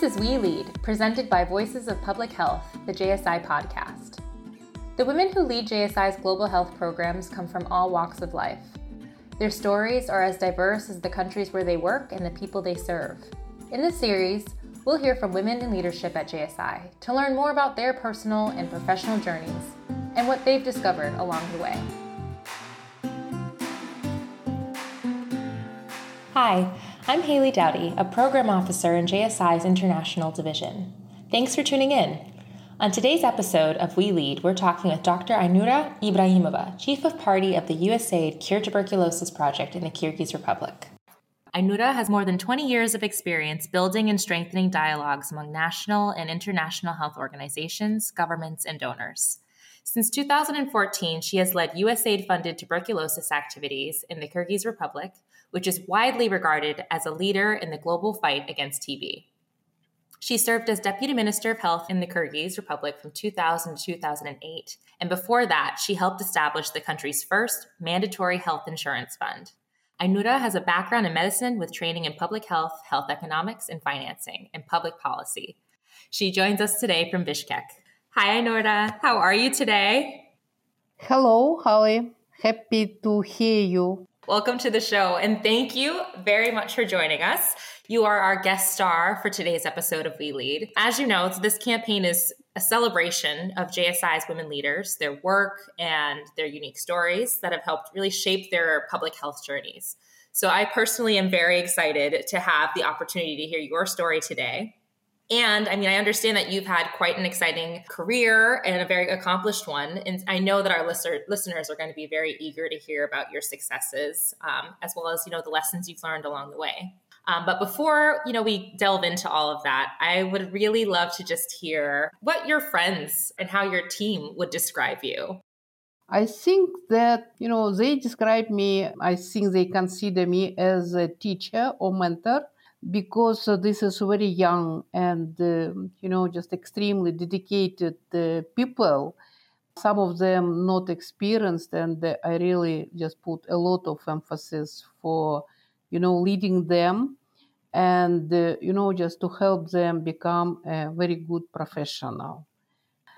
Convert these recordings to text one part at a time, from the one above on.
This is We Lead, presented by Voices of Public Health, the JSI podcast. The women who lead JSI's global health programs come from all walks of life. Their stories are as diverse as the countries where they work and the people they serve. In this series, we'll hear from women in leadership at JSI to learn more about their personal and professional journeys and what they've discovered along the way. Hi, I'm Haley Dowdy, a program officer in JSI's International Division. Thanks for tuning in. On today's episode of We Lead, we're talking with Dr. Ainura Ibraimova, Chief of Party of the USAID Cure Tuberculosis Project in the Kyrgyz Republic. Ainura has more than 20 years of experience building and strengthening dialogues among national and international health organizations, governments, and donors. Since 2014, she has led USAID funded tuberculosis activities in the Kyrgyz Republic, which is widely regarded as a leader in the global fight against TB. She served as Deputy Minister of Health in the Kyrgyz Republic from 2000 to 2008, and before that, she helped establish the country's first mandatory health insurance fund. Ainura has a background in medicine with training in public health, health economics, and financing, and public policy. She joins us today from Bishkek. Hi, Ainura. How are you today? Hello, Holly. Happy to hear you. Welcome to the show, and thank you very much for joining us. You are our guest star for today's episode of We Lead. As you know, this campaign is a celebration of JSI's women leaders, their work, and their unique stories that have helped really shape their public health journeys. So, I personally am very excited to have the opportunity to hear your story today. And I mean, I understand that you've had quite an exciting career and a very accomplished one. And I know that our listener, listeners are going to be very eager to hear about your successes, um, as well as, you know, the lessons you've learned along the way. Um, but before, you know, we delve into all of that, I would really love to just hear what your friends and how your team would describe you. I think that, you know, they describe me, I think they consider me as a teacher or mentor because uh, this is very young and uh, you know just extremely dedicated uh, people some of them not experienced and i really just put a lot of emphasis for you know leading them and uh, you know just to help them become a very good professional.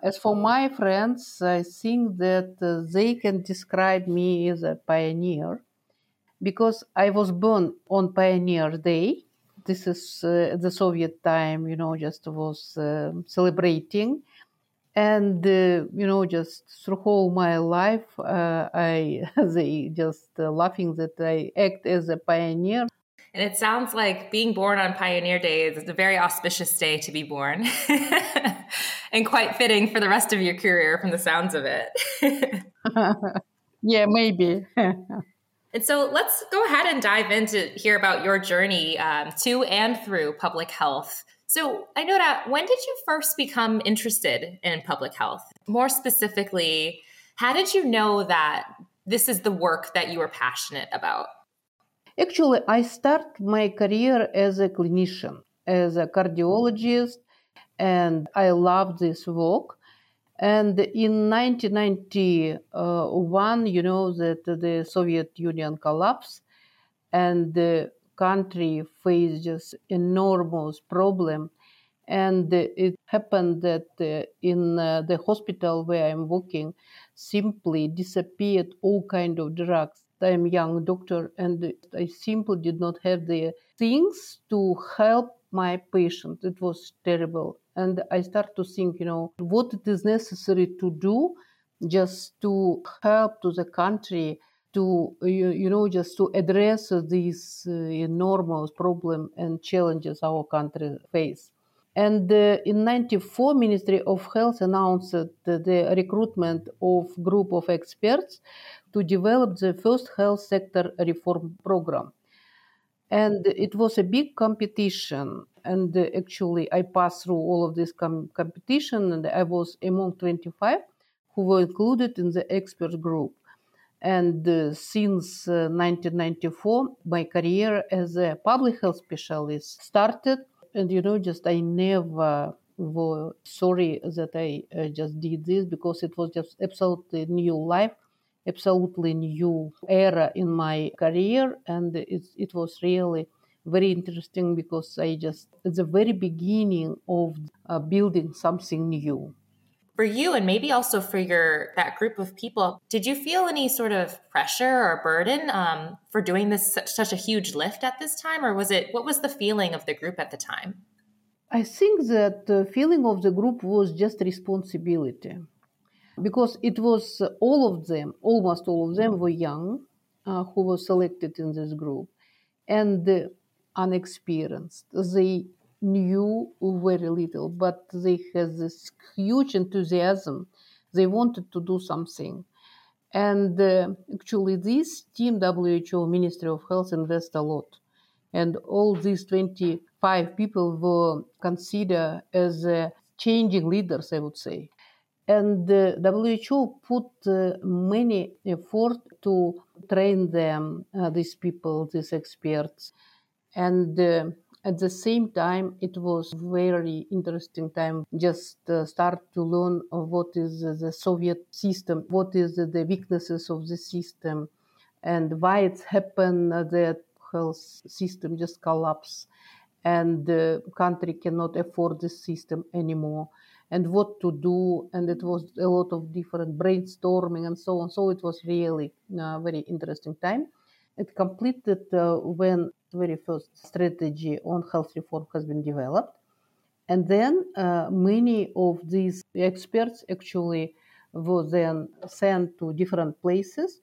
As for my friends i think that uh, they can describe me as a pioneer because i was born on pioneer day this is uh, the Soviet time, you know, just was uh, celebrating. And, uh, you know, just through whole my life, uh, I, they just uh, laughing that I act as a pioneer. And it sounds like being born on Pioneer Day is a very auspicious day to be born and quite fitting for the rest of your career from the sounds of it. yeah, maybe. And so let's go ahead and dive into hear about your journey um, to and through public health. So I know that when did you first become interested in public health? More specifically, how did you know that this is the work that you were passionate about? Actually, I started my career as a clinician, as a cardiologist, and I love this work. And in 1991, you know that the Soviet Union collapsed and the country faced just enormous problem. And it happened that uh, in uh, the hospital where I'm working, simply disappeared all kind of drugs. I'm young doctor and I simply did not have the things to help my patient. It was terrible and i start to think you know what it is necessary to do just to help to the country to you, know just to address these uh, enormous problem and challenges our country face. And uh, in 94 ministry of health announced the recruitment of group of experts to develop the first health sector reform program and it was a big competition. And actually i passed through all of this com- competition and i was among 25 who were included in the expert group. And uh, since uh, 1994 my career as a public health specialist started. And you know just i never was sorry that i uh, just did this because it was just absolutely new life absolutely new era in my career and it, it was really very interesting because I just, at the very beginning of uh, building something new. For you, and maybe also for your that group of people, did you feel any sort of pressure or burden um, for doing this such, such a huge lift at this time, or was it what was the feeling of the group at the time? I think that the feeling of the group was just responsibility because it was all of them, almost all of them were young uh, who were selected in this group and uh, unexperienced. They knew very little, but they had this huge enthusiasm. They wanted to do something. And uh, actually, this team, WHO, Ministry of Health, invest a lot. And all these 25 people were considered as uh, changing leaders, I would say. And the WHO put uh, many effort to train them, uh, these people, these experts. And uh, at the same time, it was very interesting time just start to learn what is the Soviet system, what is the weaknesses of the system, and why it's happened that health system just collapse and the country cannot afford this system anymore and what to do and it was a lot of different brainstorming and so on so it was really a very interesting time it completed uh, when very first strategy on health reform has been developed and then uh, many of these experts actually were then sent to different places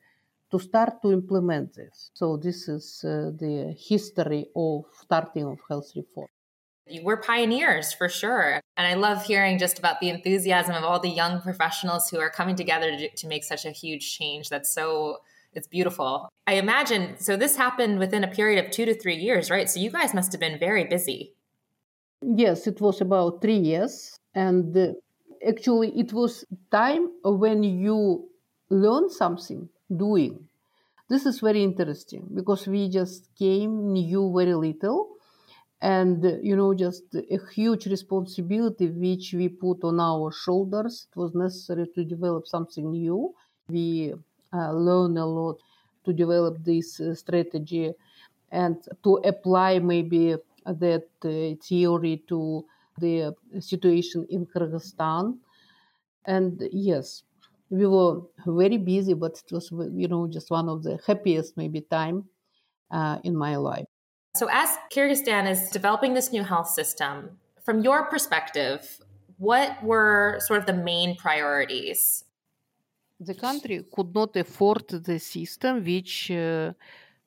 to start to implement this. So this is uh, the history of starting of health reform. Were pioneers for sure. And I love hearing just about the enthusiasm of all the young professionals who are coming together to, to make such a huge change. That's so, it's beautiful. I imagine, so this happened within a period of two to three years, right? So you guys must have been very busy. Yes, it was about three years. And uh, actually, it was time when you learn something doing. This is very interesting because we just came, knew very little, and you know, just a huge responsibility which we put on our shoulders. It was necessary to develop something new. We uh, learn a lot to develop this uh, strategy and to apply maybe that uh, theory to the situation in Kyrgyzstan. And yes, we were very busy, but it was, you know, just one of the happiest maybe time uh, in my life. So, as Kyrgyzstan is developing this new health system, from your perspective, what were sort of the main priorities? The country could not afford the system which uh,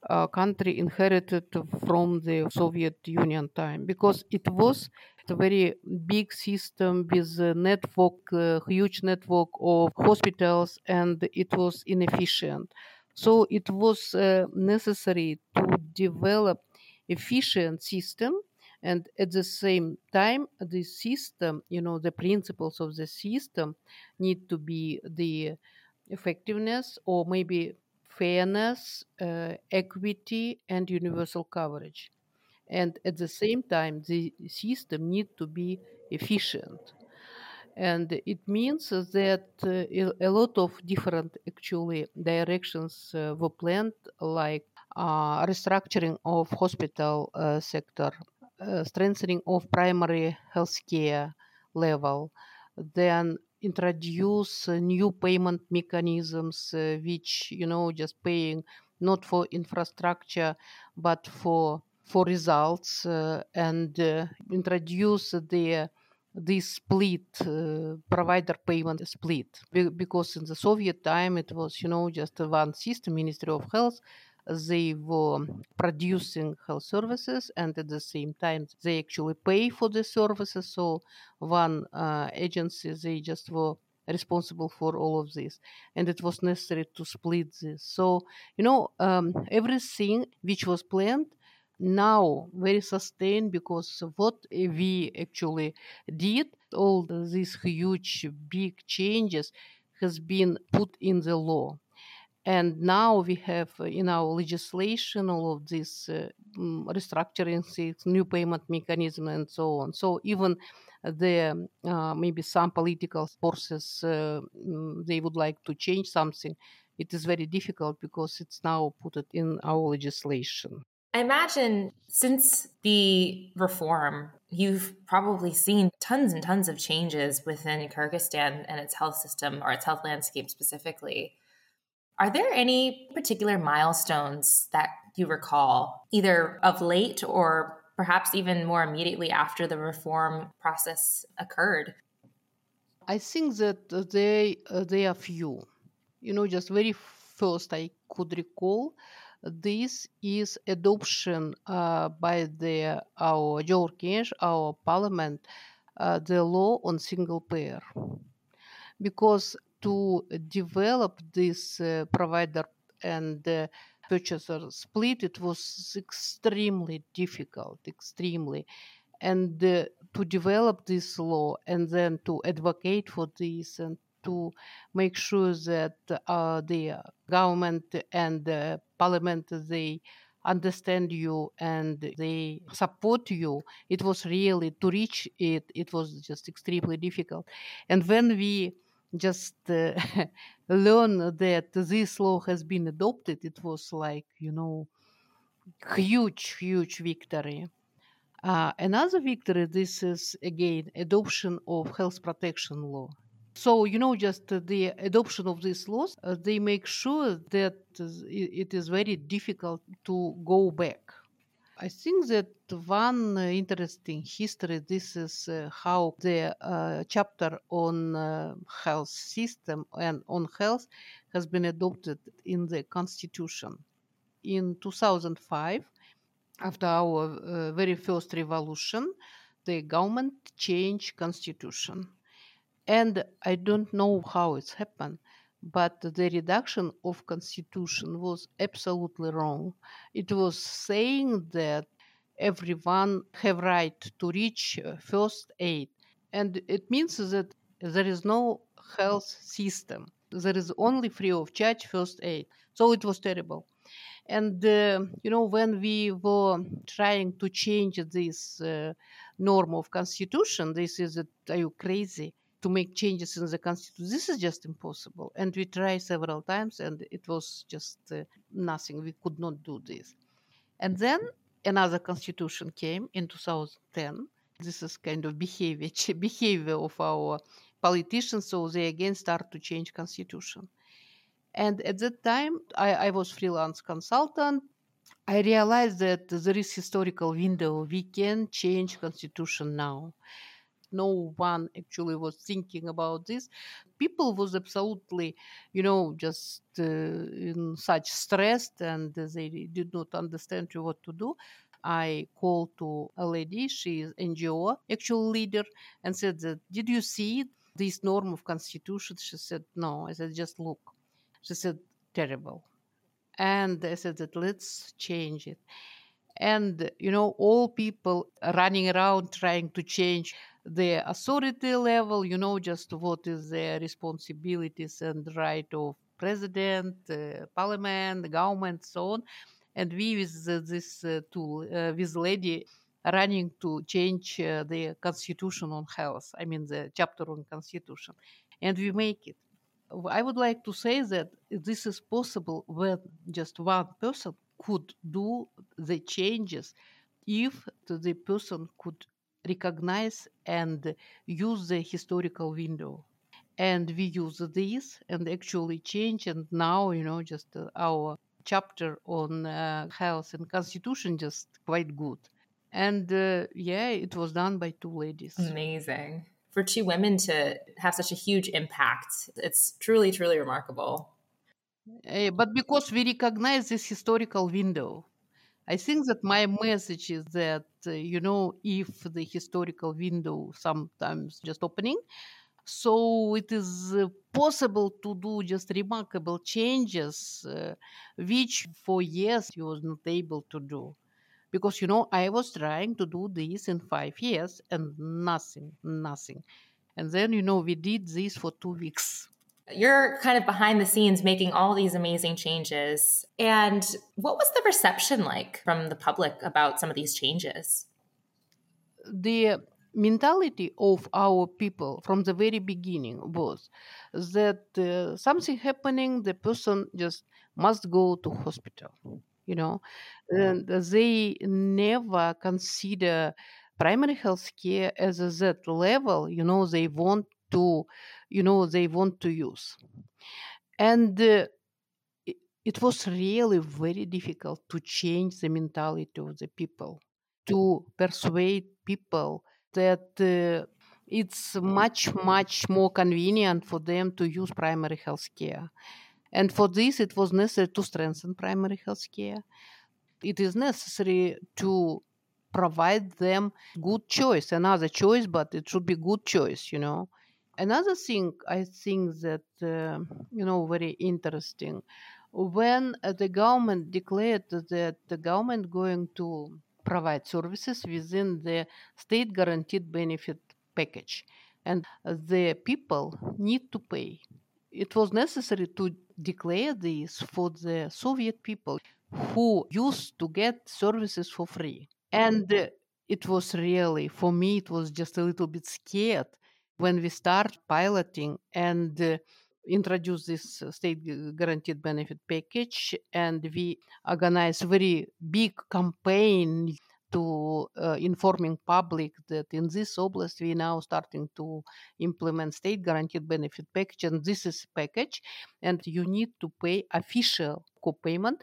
uh, country inherited from the Soviet Union time because it was a very big system with a network, a huge network of hospitals, and it was inefficient. So it was uh, necessary to develop efficient system and at the same time the system you know the principles of the system need to be the effectiveness or maybe fairness, uh, equity, and universal coverage. And at the same time, the system need to be efficient. And it means that uh, a lot of different actually directions uh, were planned, like restructuring of hospital uh, sector, uh, strengthening of primary healthcare level, then introduce uh, new payment mechanisms uh, which you know just paying not for infrastructure but for for results uh, and introduce the this split uh, provider payment split. Because in the soviet time it was you know just one system ministry of health they were producing health services and at the same time they actually pay for the services. So one uh, agency they just were responsible for all of this and it was necessary to split this. So you know um, everything which was planned now very sustained because what we actually did all these huge big changes has been put in the law and now we have uh, in our legislation all of this uh, mm, restructuring, new payment mechanism, and so on. So even the uh, maybe some political forces uh, mm, they would like to change something, it is very difficult because it's now put it in our legislation. I imagine since the reform, you've probably seen tons and tons of changes within Kyrgyzstan and its health system or its health landscape specifically. Are there any particular milestones that you recall, either of late or perhaps even more immediately after the reform process occurred? I think that they uh, they are few. You know, just very first I could recall this is adoption uh, by the our Georgians, our parliament, uh, the law on single payer, because to develop this uh, provider and purchaser split, it was extremely difficult, extremely. And uh, to develop this law and then to advocate for this and to make sure that uh, the government and the parliament they understand you and they support you it was really to reach it it was just extremely difficult and when we just uh, learn that this law has been adopted it was like you know huge huge victory uh, another victory this is again adoption of health protection law so, you know, just the adoption of these laws, uh, they make sure that it is very difficult to go back. I think that one interesting history this is uh, how the uh, chapter on uh, health system and on health has been adopted in the constitution. In 2005, after our uh, very first revolution, the government changed constitution and I don't know how it's happened, but the reduction of constitution was absolutely wrong. It was saying that everyone have right to reach uh, first aid, and it means that there is no health system. There is only free of charge first aid. So it was terrible. And uh, you know, when we were trying to change this uh, norm of constitution, this is, are you crazy? To make changes in the constitution. This is just impossible. And we tried several times, and it was just uh, nothing. We could not do this. And then another constitution came in 2010. This is kind of behavior behavior of our politicians. So they again start to change constitution. And at that time, I, I was freelance consultant. I realized that there is historical window. We can change constitution now no one actually was thinking about this people was absolutely you know just uh, in such stressed and they did not understand what to do I called to a lady, she is NGO actual leader, and said that did you see this norm of constitution? She said no. I said just look. She said terrible, and I said that let's change it. And you know all people running around trying to change the authority level, you know, just what is the responsibilities and right of president, uh, parliament, government, so on. And we with uh, this uh, tool, uh, with lady running to change uh, the constitution on health. I mean the chapter on constitution, and we make it. I would like to say that this is possible when just one person could do the changes if the person could recognize and use the historical window. And we use this and actually change and now you know just uh, our chapter on uh, health and constitution just quite good. And uh, yeah it was done by two ladies. Amazing. For two women to have such a huge impact it's truly truly remarkable. Uh, but because we recognize this historical window I think that my message is that, uh, you know, if the historical window sometimes just opening, so it is uh, possible to do just remarkable changes, uh, which for years you was not able to do. Because, you know, I was trying to do this in five years and nothing, nothing. And then, you know, we did this for two weeks you're kind of behind the scenes making all these amazing changes. And what was the reception like from the public about some of these changes? The mentality of our people from the very beginning was that uh, something happening, the person just must go to hospital. you know and they never consider primary health care as a that level you know they want to you know they want to use. And uh, it, was really very difficult to change the mentality of the people to persuade people that uh, it's much much more convenient for them to use primary health care. And for this it was necessary to strengthen primary health care. It is necessary to provide them good choice another choice but it should be good choice you know another thing i think that uh, you know very interesting. When uh, the government declared that the government going to provide services within the state guaranteed benefit package and the people need to pay. It was necessary to declare this for the soviet people who used to get services for free. And it was really for me it was just a little bit scared when we start piloting and uh, introduce this state guaranteed benefit package and we organize very big campaign to uh, informing public that in this oblast we now starting to implement state guaranteed benefit package and this is package and you need to pay official co-payment.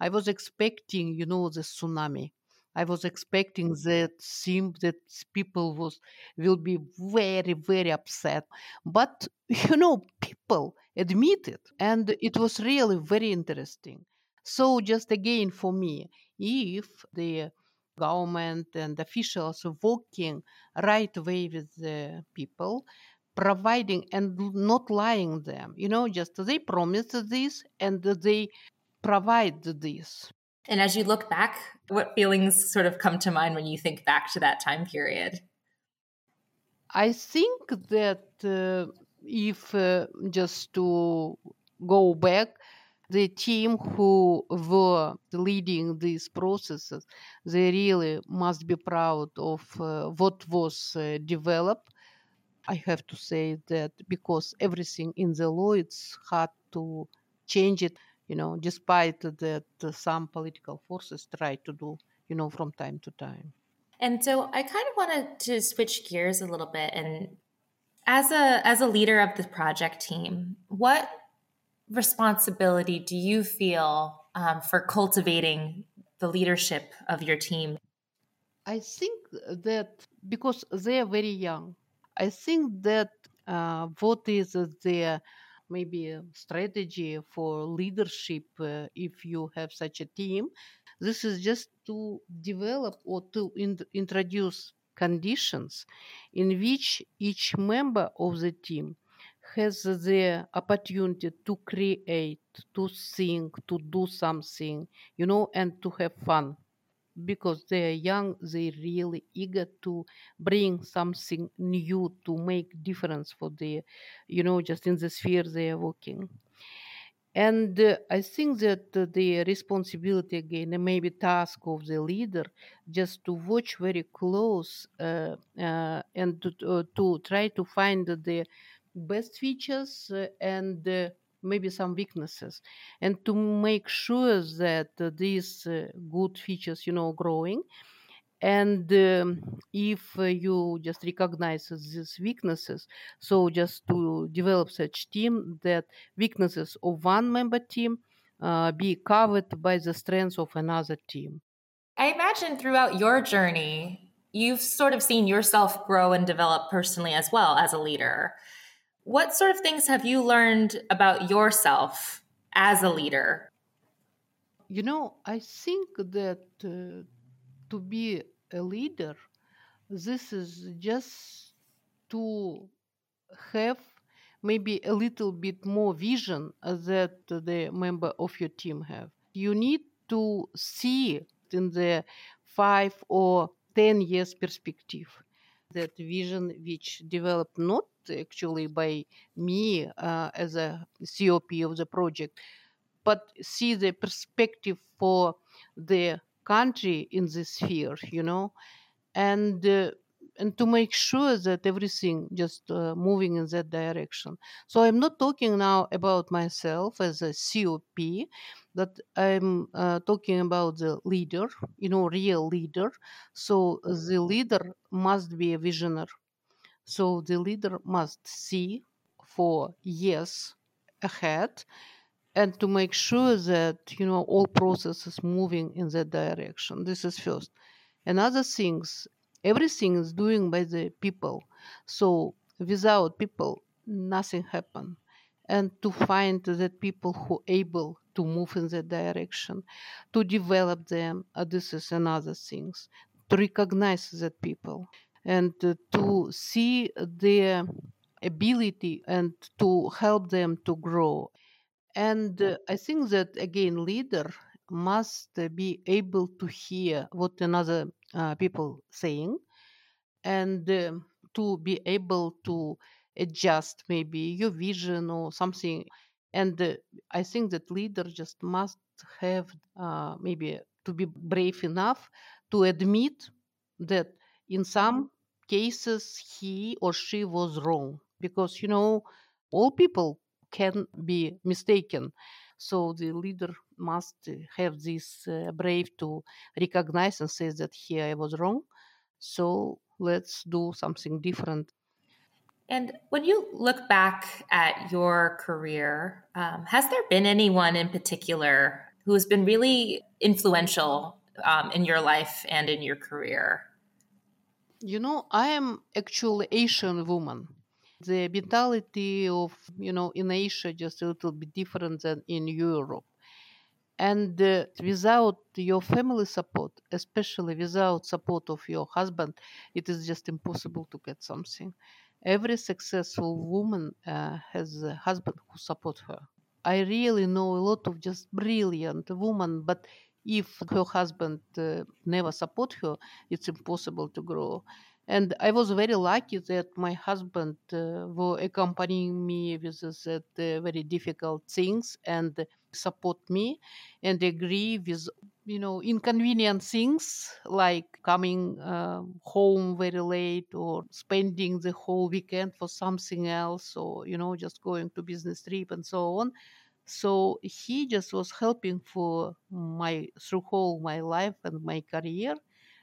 I was expecting you know the tsunami I was expecting that seem that people was will be very very upset, but you know people admit it, and it was really very interesting. So just again for me, if the government and officials are working right way with the people providing and not lying them you know just they promised this and they provide this and as you look back, what feelings sort of come to mind when you think back to that time period? I think that uh, if uh, just to go back, the team who were leading these processes, they really must be proud of uh, what was uh, developed. I have to say that because everything in the law, it's hard to change it you know, despite that some political forces try to do, you know, from time to time. And so I kind of wanted to switch gears a little bit and as a as a leader of the project team, what responsibility do you feel um, for cultivating the leadership of your team? I think that because they are very young, I think that uh, what is their maybe a strategy for leadership uh, if you have such a team. This is just to develop or to in- introduce conditions in which each member of the team has the opportunity to create to think to do something you know and to have fun because they are young they really eager to bring something new to make difference for the you know just in the sphere they are working. And uh, i think that uh, the responsibility again and maybe task of the leader just to watch very close uh, uh and to, uh, to try to find the best features uh, and maybe some weaknesses and to make sure that these uh, good features you know growing. And um, if you just recognize these weaknesses so just to develop such team that weaknesses of one member team uh, be covered by the strengths of another team. I imagine throughout your journey you've sort of seen yourself grow and develop personally as well as a leader what sort of things have you learned about yourself as a leader? You know, I think that uh, to be a leader, this is just to have maybe a little bit more vision that the member of your team have. You need to see in the five or ten years perspective that vision which developed not actually by me uh, as a COP of the project, but see the perspective for the country in this sphere, you know. And uh, and to make sure that everything just uh, moving in that direction. So I'm not talking now about myself as a COP, but I'm uh, talking about the leader, you know, real leader. So the leader must be a visionary. So the leader must see for years ahead and to make sure that you know all processes moving in that direction. This is first. And other things everything is doing by the people. So without people nothing happen. And to find that people who able to move in that direction to develop them uh, this is another things to recognize that people and uh, to see their ability and to help them to grow and uh, I think that again, leader must uh, be able to hear what another uh, people saying, and um to be able to adjust maybe your vision or something. And uh, I think that leader just must have uh, maybe to be brave enough to admit that in some cases he or she was wrong because you know all people can be mistaken. So the leader must have this uh, brave to recognize and say that here I was wrong. So let's do something different. And when you look back at your career, um, has there been anyone in particular who has been really influential um, in your life and in your career? You know, I am actually Asian woman. The mentality of you know in asia just a little bit different than in europe. And uh, without your family support especially without support of your husband it is just impossible to get something every successful woman uh, has a husband who supports her. I really know a lot of just brilliant women but if her husband uh, never support her it's impossible to grow. And I was very lucky that my husband uh, were accompanying me with uh, very difficult things and support me and agree with you know inconvenient things like coming uh, home very late or spending the whole weekend for something else or you know just going to business trip and so on so he just was helping for my through whole my life and my career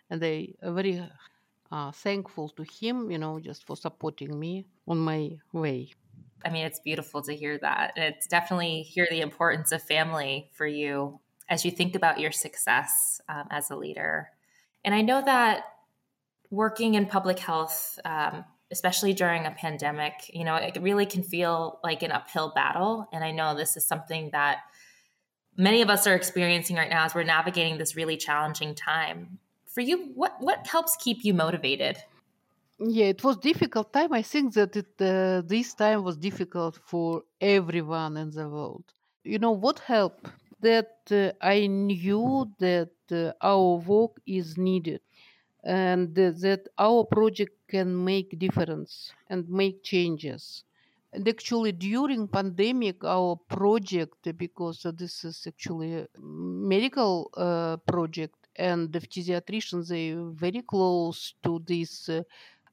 and I very uh, thankful to him, you know, just for supporting me on my way. I mean, it's beautiful to hear that. And it's definitely hear the importance of family for you as you think about your success um, as a leader. And I know that working in public health, um, especially during a pandemic, you know, it really can feel like an uphill battle. And I know this is something that many of us are experiencing right now as we're navigating this really challenging time for you what what helps keep you motivated yeah it was difficult time i think that it, uh, this time was difficult for everyone in the world you know what helped that uh, i knew that uh, our work is needed and that our project can make difference and make changes. And actually during pandemic our project because this is actually a medical uh, project and the pediatricians they very close to this uh,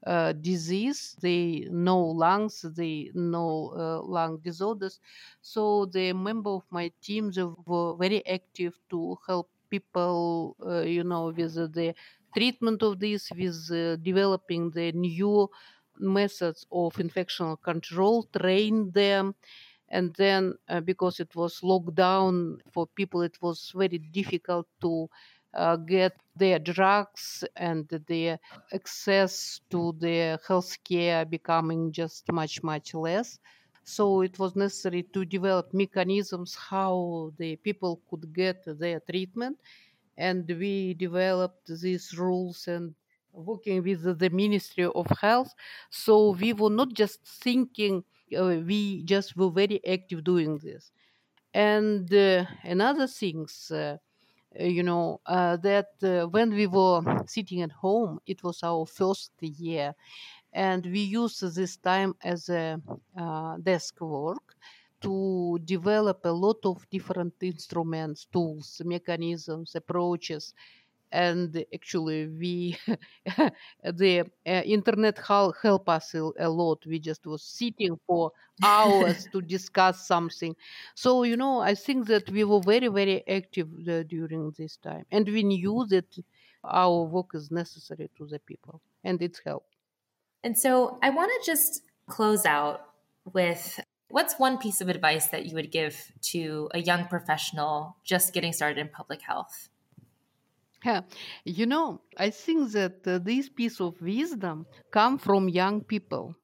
uh, disease they know lungs they know uh, lung disorders. So the member of my team they were very active to help people uh, you know with the treatment of this with developing the new methods of infection control train them. And then uh, because it was lockdown for people it was very difficult to uh, get their drugs and their access to the healthcare becoming just much much less. So it was necessary to develop mechanisms how the people could get their treatment. And we developed these rules and working with the ministry of health. So we were not just thinking uh, we just were very active doing this. And uh, another things uh, you know uh, that uh, when we were sitting at home it was our first year and we used this time as a uh, desk work to develop a lot of different instruments tools mechanisms approaches and actually we the uh, internet help, help us a, a, lot. We just was sitting for hours to discuss something. So you know i think that we were very very active uh, during this time and we knew that our work is necessary to the people and it's helped and so i want to just close out with what's one piece of advice that you would give to a young professional just getting started in public health yeah, you know, I think that uh, this piece of wisdom come from young people.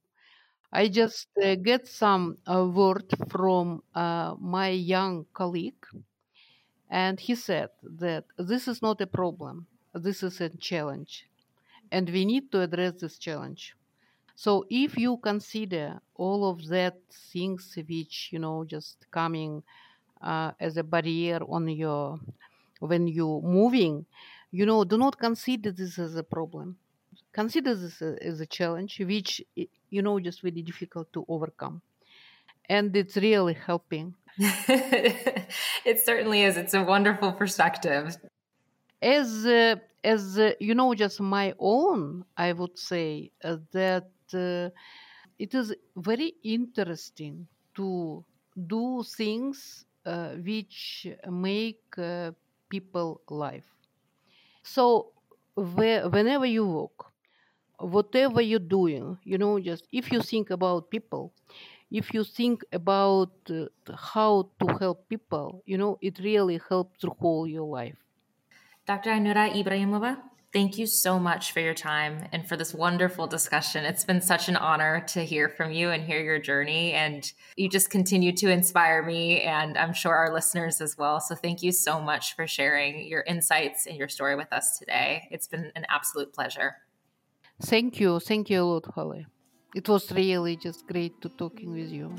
I just uh, get some uh, word from uh, my young colleague, and he said that this is not a problem. This is a challenge, and we need to address this challenge. So if you consider all of that things which you know just coming uh, as a barrier on your when you're moving, you know, do not consider this as a problem. Consider this as a challenge, which, you know, just very difficult to overcome. And it's really helping. it certainly is. It's a wonderful perspective. As, uh, as uh, you know, just my own, I would say uh, that uh, it is very interesting to do things uh, which make uh, people life. So whenever you work, whatever you're doing, you know, just if you think about people, if you think about uh, how to help people, you know, it really helps through whole your life. Dr. Ainura Ibraimova, Thank you so much for your time and for this wonderful discussion. It's been such an honor to hear from you and hear your journey. And you just continue to inspire me, and I'm sure our listeners as well. So, thank you so much for sharing your insights and your story with us today. It's been an absolute pleasure. Thank you. Thank you a lot, Holly. It was really just great to talking with you.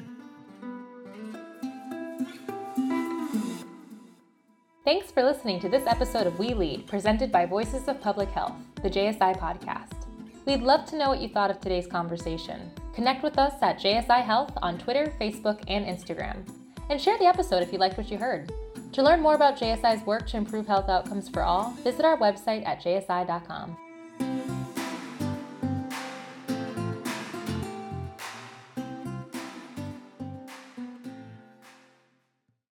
Thanks for listening to this episode of We Lead, presented by Voices of Public Health, the JSI podcast. We'd love to know what you thought of today's conversation. Connect with us at JSI Health on Twitter, Facebook, and Instagram. And share the episode if you liked what you heard. To learn more about JSI's work to improve health outcomes for all, visit our website at jsi.com.